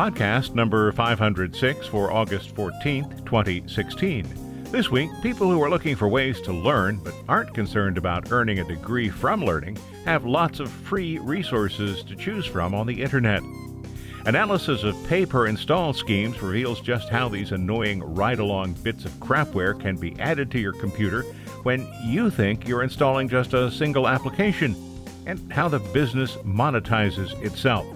Podcast number 506 for August 14th, 2016. This week, people who are looking for ways to learn but aren't concerned about earning a degree from learning have lots of free resources to choose from on the internet. Analysis of pay per install schemes reveals just how these annoying ride along bits of crapware can be added to your computer when you think you're installing just a single application, and how the business monetizes itself.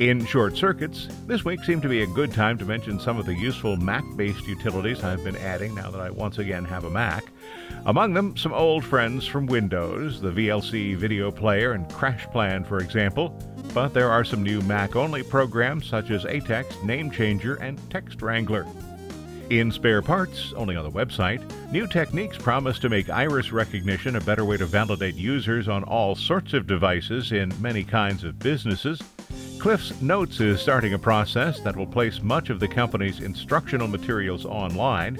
In short circuits, this week seemed to be a good time to mention some of the useful Mac based utilities I've been adding now that I once again have a Mac. Among them, some old friends from Windows, the VLC video player and CrashPlan, for example. But there are some new Mac only programs such as aText, NameChanger, and Text Wrangler. In spare parts, only on the website, new techniques promise to make iris recognition a better way to validate users on all sorts of devices in many kinds of businesses. Cliff's Notes is starting a process that will place much of the company's instructional materials online,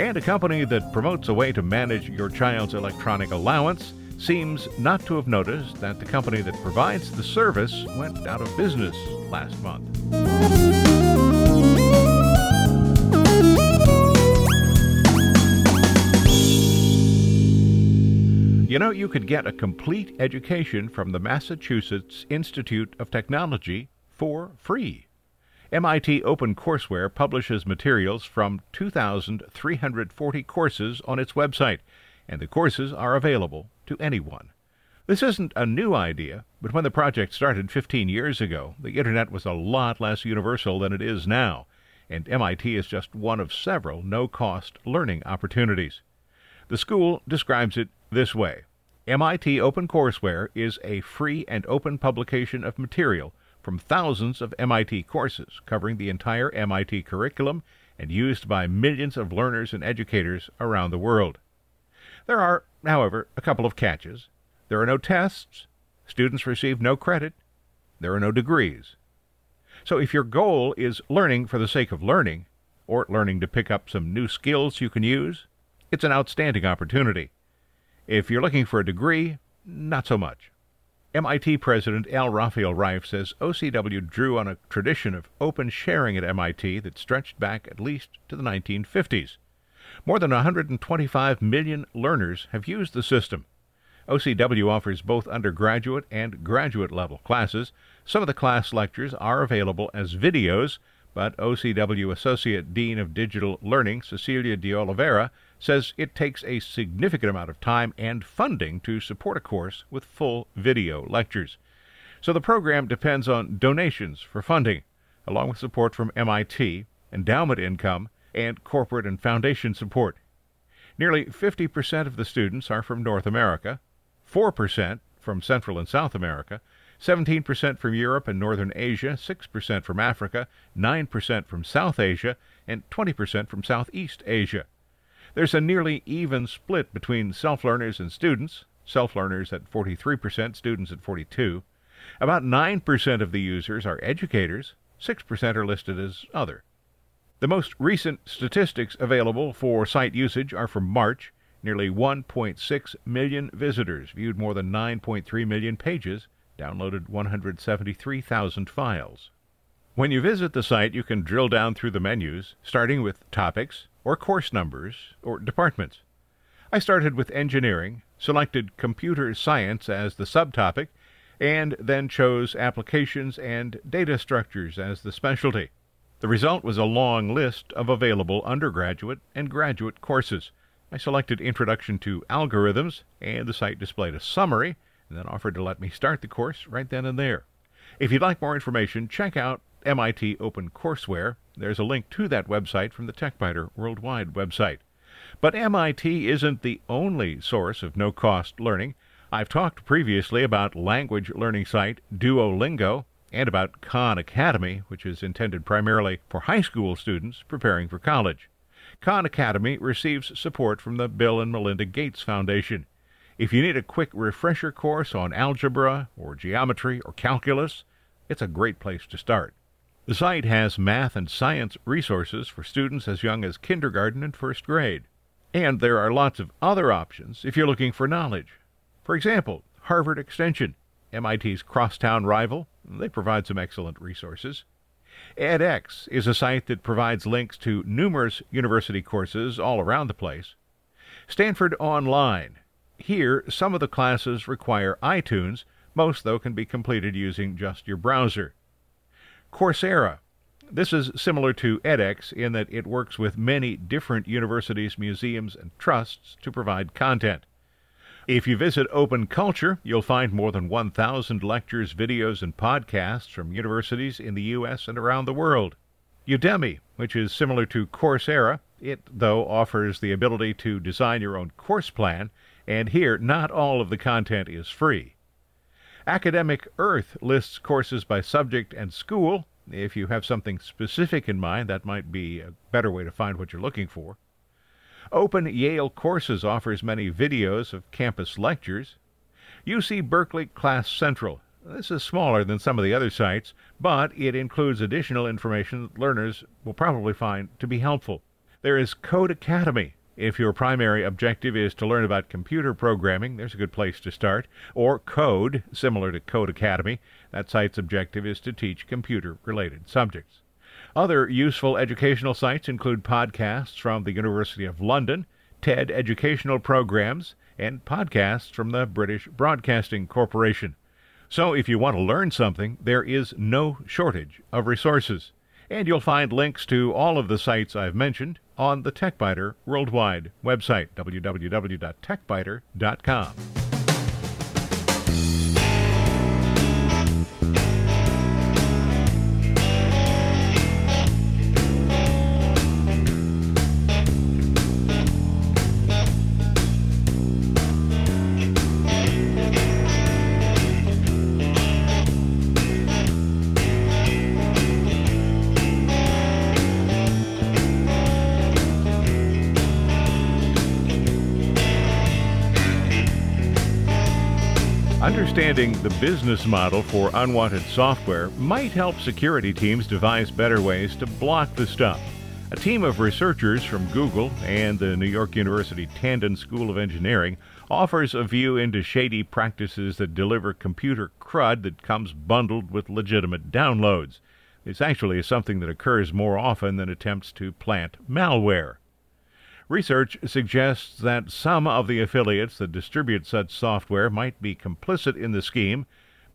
and a company that promotes a way to manage your child's electronic allowance seems not to have noticed that the company that provides the service went out of business last month. You know, you could get a complete education from the Massachusetts Institute of Technology for free. MIT OpenCourseWare publishes materials from 2,340 courses on its website, and the courses are available to anyone. This isn't a new idea, but when the project started 15 years ago, the Internet was a lot less universal than it is now, and MIT is just one of several no cost learning opportunities. The school describes it this way MIT OpenCourseWare is a free and open publication of material from thousands of MIT courses covering the entire MIT curriculum and used by millions of learners and educators around the world. There are, however, a couple of catches. There are no tests, students receive no credit, there are no degrees. So if your goal is learning for the sake of learning, or learning to pick up some new skills you can use, it's an outstanding opportunity. If you're looking for a degree, not so much. MIT President L. Raphael Reif says OCW drew on a tradition of open sharing at MIT that stretched back at least to the 1950s. More than 125 million learners have used the system. OCW offers both undergraduate and graduate level classes. Some of the class lectures are available as videos, but OCW Associate Dean of Digital Learning, Cecilia d'Oliveira, says it takes a significant amount of time and funding to support a course with full video lectures. So the program depends on donations for funding, along with support from MIT, endowment income, and corporate and foundation support. Nearly 50% of the students are from North America, 4% from Central and South America, 17% from Europe and Northern Asia, 6% from Africa, 9% from South Asia, and 20% from Southeast Asia. There's a nearly even split between self learners and students, self learners at 43%, students at 42. About 9% of the users are educators, 6% are listed as other. The most recent statistics available for site usage are from March. Nearly 1.6 million visitors viewed more than 9.3 million pages, downloaded 173,000 files. When you visit the site, you can drill down through the menus, starting with topics, or course numbers, or departments. I started with engineering, selected computer science as the subtopic, and then chose applications and data structures as the specialty. The result was a long list of available undergraduate and graduate courses. I selected Introduction to Algorithms, and the site displayed a summary, and then offered to let me start the course right then and there. If you'd like more information, check out MIT OpenCourseWare. There's a link to that website from the TechByter Worldwide website. But MIT isn't the only source of no cost learning. I've talked previously about language learning site Duolingo and about Khan Academy, which is intended primarily for high school students preparing for college. Khan Academy receives support from the Bill and Melinda Gates Foundation. If you need a quick refresher course on algebra or geometry or calculus, it's a great place to start. The site has math and science resources for students as young as kindergarten and first grade. And there are lots of other options if you're looking for knowledge. For example, Harvard Extension, MIT's crosstown rival, they provide some excellent resources. edX is a site that provides links to numerous university courses all around the place. Stanford Online. Here, some of the classes require iTunes, most, though, can be completed using just your browser. Coursera. This is similar to edX in that it works with many different universities, museums, and trusts to provide content. If you visit Open Culture, you'll find more than 1,000 lectures, videos, and podcasts from universities in the U.S. and around the world. Udemy, which is similar to Coursera, it, though, offers the ability to design your own course plan, and here not all of the content is free. Academic Earth lists courses by subject and school. If you have something specific in mind, that might be a better way to find what you're looking for. Open Yale Courses offers many videos of campus lectures. UC Berkeley Class Central. This is smaller than some of the other sites, but it includes additional information that learners will probably find to be helpful. There is Codecademy. If your primary objective is to learn about computer programming, there's a good place to start. Or Code, similar to Codecademy. That site's objective is to teach computer related subjects. Other useful educational sites include podcasts from the University of London, TED educational programs, and podcasts from the British Broadcasting Corporation. So if you want to learn something, there is no shortage of resources. And you'll find links to all of the sites I've mentioned on the TechByter Worldwide website, www.techbyter.com. Understanding the business model for unwanted software might help security teams devise better ways to block the stuff. A team of researchers from Google and the New York University Tandon School of Engineering offers a view into shady practices that deliver computer crud that comes bundled with legitimate downloads. This actually is something that occurs more often than attempts to plant malware. Research suggests that some of the affiliates that distribute such software might be complicit in the scheme,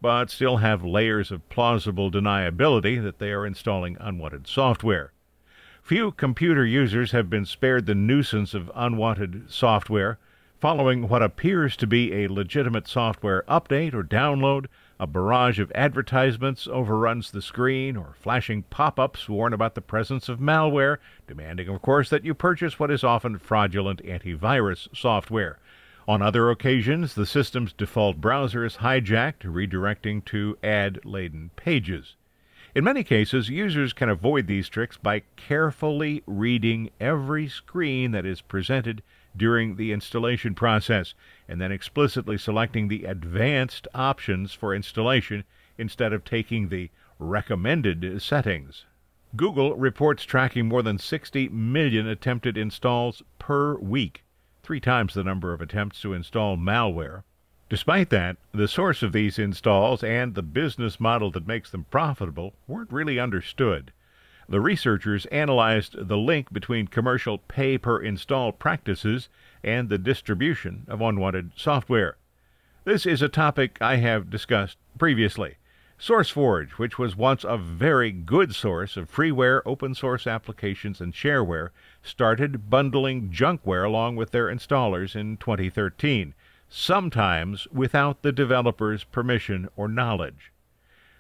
but still have layers of plausible deniability that they are installing unwanted software. Few computer users have been spared the nuisance of unwanted software following what appears to be a legitimate software update or download a barrage of advertisements overruns the screen, or flashing pop ups warn about the presence of malware, demanding, of course, that you purchase what is often fraudulent antivirus software. On other occasions, the system's default browser is hijacked, redirecting to ad laden pages. In many cases, users can avoid these tricks by carefully reading every screen that is presented during the installation process, and then explicitly selecting the advanced options for installation instead of taking the recommended settings. Google reports tracking more than 60 million attempted installs per week, three times the number of attempts to install malware. Despite that, the source of these installs and the business model that makes them profitable weren't really understood. The researchers analyzed the link between commercial pay per install practices and the distribution of unwanted software. This is a topic I have discussed previously. SourceForge, which was once a very good source of freeware, open source applications, and shareware, started bundling junkware along with their installers in 2013, sometimes without the developer's permission or knowledge.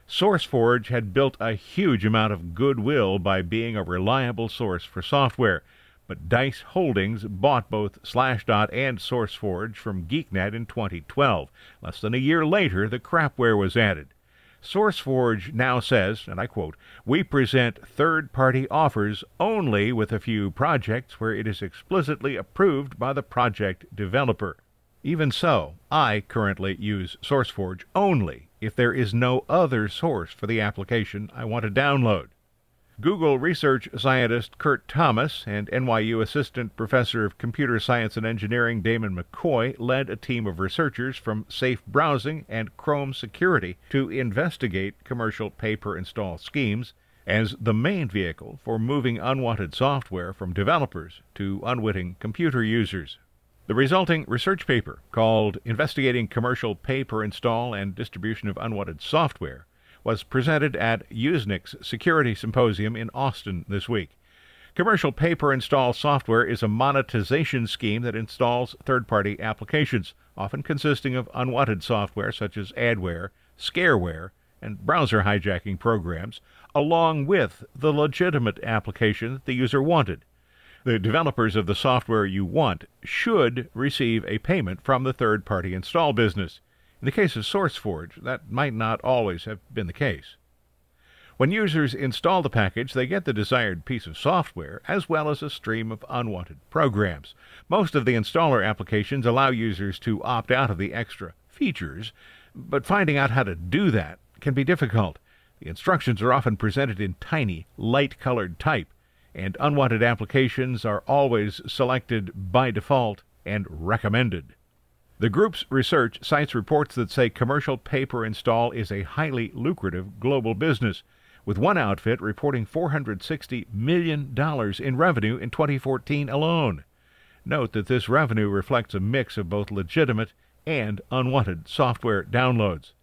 SourceForge had built a huge amount of goodwill by being a reliable source for software, but Dice Holdings bought both Slashdot and SourceForge from GeekNet in 2012. Less than a year later, the crapware was added. SourceForge now says, and I quote, We present third party offers only with a few projects where it is explicitly approved by the project developer. Even so, I currently use SourceForge only if there is no other source for the application I want to download. Google research scientist Kurt Thomas and NYU Assistant Professor of Computer Science and Engineering Damon McCoy led a team of researchers from Safe Browsing and Chrome Security to investigate commercial pay per install schemes as the main vehicle for moving unwanted software from developers to unwitting computer users. The resulting research paper, called Investigating Commercial Pay Per Install and Distribution of Unwanted Software, was presented at Usenix's Security Symposium in Austin this week. Commercial pay per install software is a monetization scheme that installs third party applications, often consisting of unwanted software such as adware, scareware, and browser hijacking programs, along with the legitimate application that the user wanted. The developers of the software you want should receive a payment from the third party install business. In the case of SourceForge, that might not always have been the case. When users install the package, they get the desired piece of software as well as a stream of unwanted programs. Most of the installer applications allow users to opt out of the extra features, but finding out how to do that can be difficult. The instructions are often presented in tiny, light colored type, and unwanted applications are always selected by default and recommended. The group's research cites reports that say commercial pay per install is a highly lucrative global business, with one outfit reporting $460 million in revenue in 2014 alone. Note that this revenue reflects a mix of both legitimate and unwanted software downloads.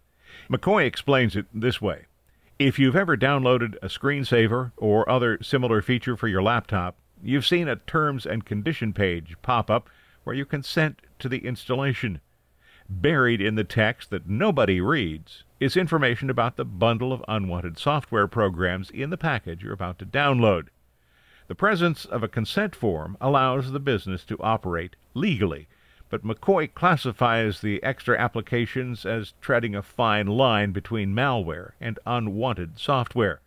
McCoy explains it this way if you've ever downloaded a screensaver or other similar feature for your laptop, you've seen a terms and condition page pop up where you consent to the installation. Buried in the text that nobody reads is information about the bundle of unwanted software programs in the package you're about to download. The presence of a consent form allows the business to operate legally but McCoy classifies the extra applications as treading a fine line between malware and unwanted software.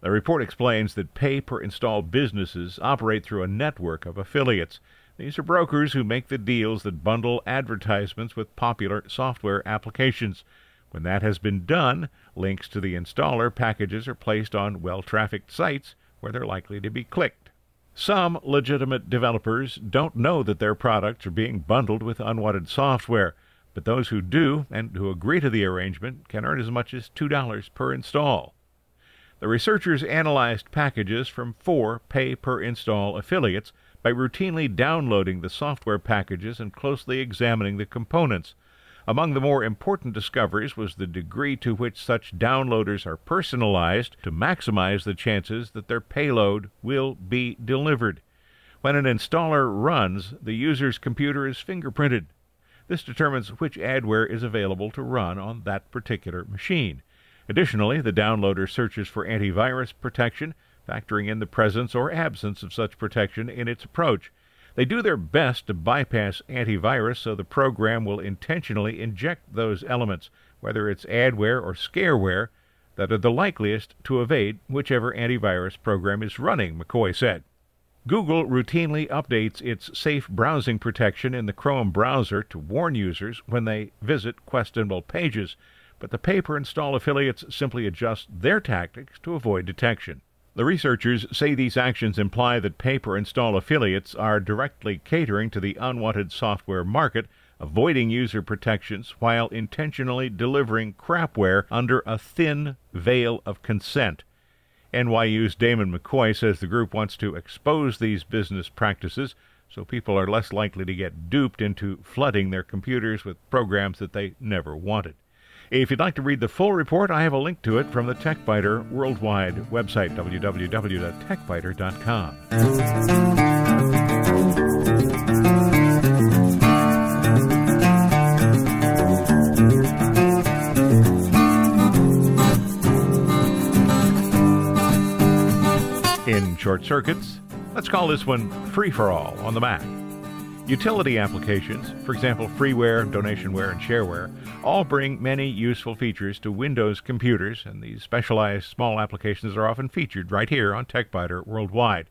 The report explains that pay per install businesses operate through a network of affiliates. These are brokers who make the deals that bundle advertisements with popular software applications. When that has been done, links to the installer packages are placed on well trafficked sites where they're likely to be clicked. Some legitimate developers don't know that their products are being bundled with unwanted software, but those who do and who agree to the arrangement can earn as much as $2 per install. The researchers analyzed packages from four pay per install affiliates by routinely downloading the software packages and closely examining the components. Among the more important discoveries was the degree to which such downloaders are personalized to maximize the chances that their payload will be delivered. When an installer runs, the user's computer is fingerprinted. This determines which adware is available to run on that particular machine. Additionally, the downloader searches for antivirus protection, factoring in the presence or absence of such protection in its approach. They do their best to bypass antivirus, so the program will intentionally inject those elements, whether it's adware or scareware, that are the likeliest to evade whichever antivirus program is running, McCoy said. Google routinely updates its safe browsing protection in the Chrome browser to warn users when they visit questionable pages, but the pay per install affiliates simply adjust their tactics to avoid detection. The researchers say these actions imply that pay per install affiliates are directly catering to the unwanted software market, avoiding user protections while intentionally delivering crapware under a thin veil of consent. NYU's Damon McCoy says the group wants to expose these business practices so people are less likely to get duped into flooding their computers with programs that they never wanted. If you'd like to read the full report, I have a link to it from the TechByter worldwide website, www.techbyter.com. In short circuits, let's call this one Free for All on the Mac. Utility applications, for example, freeware, donationware, and shareware, all bring many useful features to Windows computers, and these specialized small applications are often featured right here on TechByter worldwide.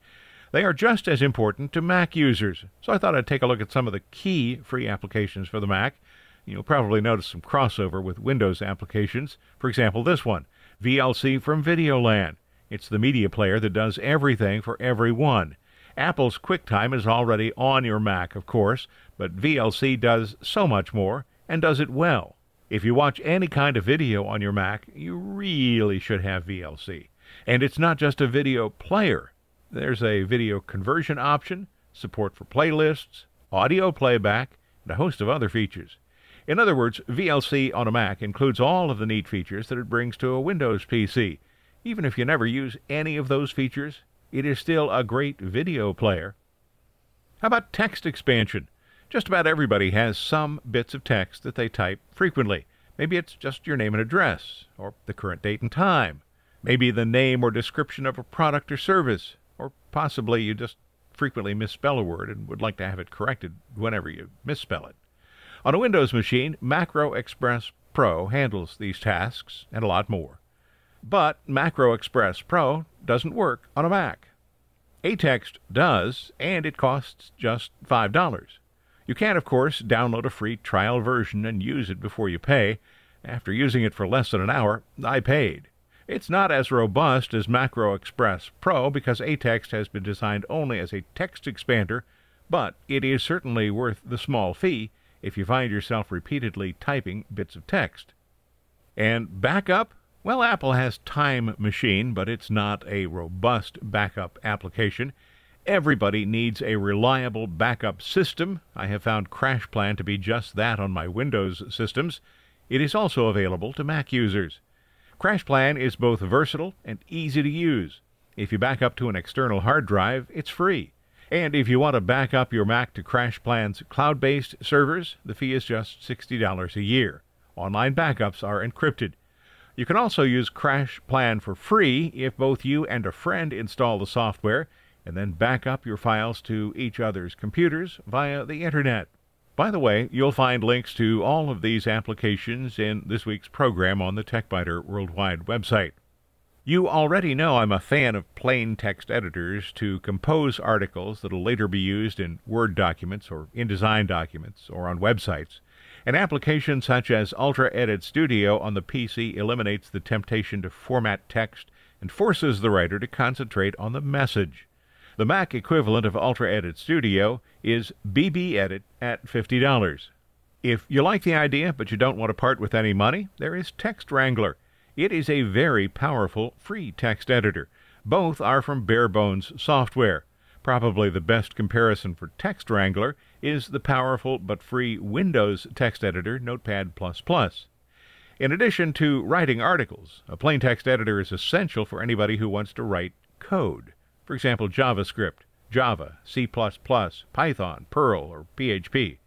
They are just as important to Mac users, so I thought I'd take a look at some of the key free applications for the Mac. You'll probably notice some crossover with Windows applications. For example, this one, VLC from Videolan. It's the media player that does everything for everyone. Apple's QuickTime is already on your Mac, of course, but VLC does so much more and does it well. If you watch any kind of video on your Mac, you really should have VLC. And it's not just a video player. There's a video conversion option, support for playlists, audio playback, and a host of other features. In other words, VLC on a Mac includes all of the neat features that it brings to a Windows PC. Even if you never use any of those features, it is still a great video player. How about text expansion? Just about everybody has some bits of text that they type frequently. Maybe it's just your name and address, or the current date and time. Maybe the name or description of a product or service, or possibly you just frequently misspell a word and would like to have it corrected whenever you misspell it. On a Windows machine, Macro Express Pro handles these tasks and a lot more. But Macro Express Pro doesn't work on a Mac. aText does, and it costs just $5. You can, of course, download a free trial version and use it before you pay. After using it for less than an hour, I paid. It's not as robust as Macro Express Pro because aText has been designed only as a text expander, but it is certainly worth the small fee if you find yourself repeatedly typing bits of text. And backup? Well, Apple has Time Machine, but it's not a robust backup application. Everybody needs a reliable backup system. I have found CrashPlan to be just that on my Windows systems. It is also available to Mac users. CrashPlan is both versatile and easy to use. If you back up to an external hard drive, it's free. And if you want to back up your Mac to CrashPlan's cloud based servers, the fee is just $60 a year. Online backups are encrypted. You can also use CrashPlan for free if both you and a friend install the software and then back up your files to each other's computers via the Internet. By the way, you'll find links to all of these applications in this week's program on the TechByter Worldwide website. You already know I'm a fan of plain text editors to compose articles that'll later be used in Word documents or InDesign documents or on websites. An application such as Ultra Edit Studio on the PC eliminates the temptation to format text and forces the writer to concentrate on the message. The Mac equivalent of Ultra Edit Studio is BB Edit at $50. If you like the idea but you don't want to part with any money, there is Text Wrangler. It is a very powerful free text editor. Both are from Barebones Software. Probably the best comparison for Text Wrangler is the powerful but free Windows text editor Notepad++. In addition to writing articles, a plain text editor is essential for anybody who wants to write code. For example, JavaScript, Java, C++, Python, Perl, or PHP.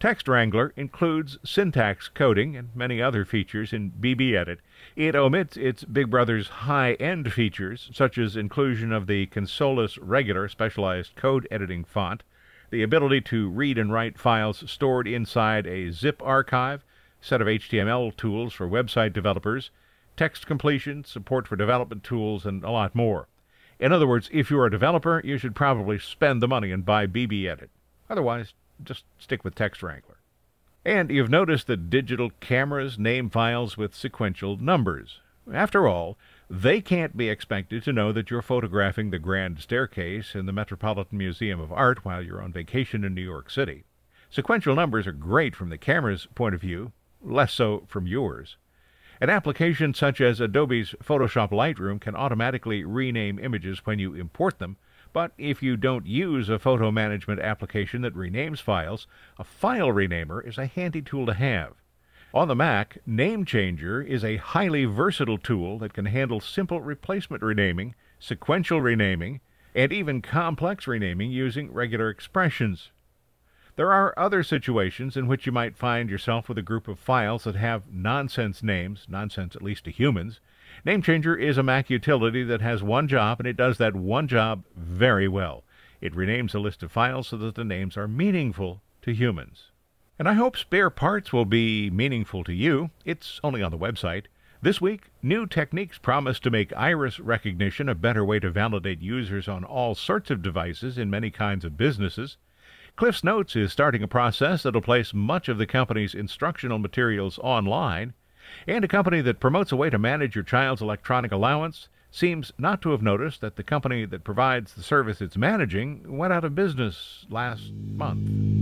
Text Wrangler includes syntax coding and many other features in BBEdit. It omits its Big Brother's high-end features, such as inclusion of the Consolas Regular specialized code editing font, the ability to read and write files stored inside a zip archive, set of HTML tools for website developers, text completion, support for development tools, and a lot more. In other words, if you're a developer, you should probably spend the money and buy BBEdit. Otherwise, just stick with Text Wrangler. And you've noticed that digital cameras name files with sequential numbers. After all, they can't be expected to know that you're photographing the grand staircase in the Metropolitan Museum of Art while you're on vacation in New York City. Sequential numbers are great from the camera's point of view, less so from yours. An application such as Adobe's Photoshop Lightroom can automatically rename images when you import them, but if you don't use a photo management application that renames files, a file renamer is a handy tool to have. On the Mac, NameChanger is a highly versatile tool that can handle simple replacement renaming, sequential renaming, and even complex renaming using regular expressions. There are other situations in which you might find yourself with a group of files that have nonsense names, nonsense at least to humans, NameChanger is a Mac utility that has one job, and it does that one job very well. It renames a list of files so that the names are meaningful to humans. And I hope spare parts will be meaningful to you. It's only on the website. This week, new techniques promise to make iris recognition a better way to validate users on all sorts of devices in many kinds of businesses. Cliff's Notes is starting a process that'll place much of the company's instructional materials online. And a company that promotes a way to manage your child's electronic allowance seems not to have noticed that the company that provides the service it's managing went out of business last month.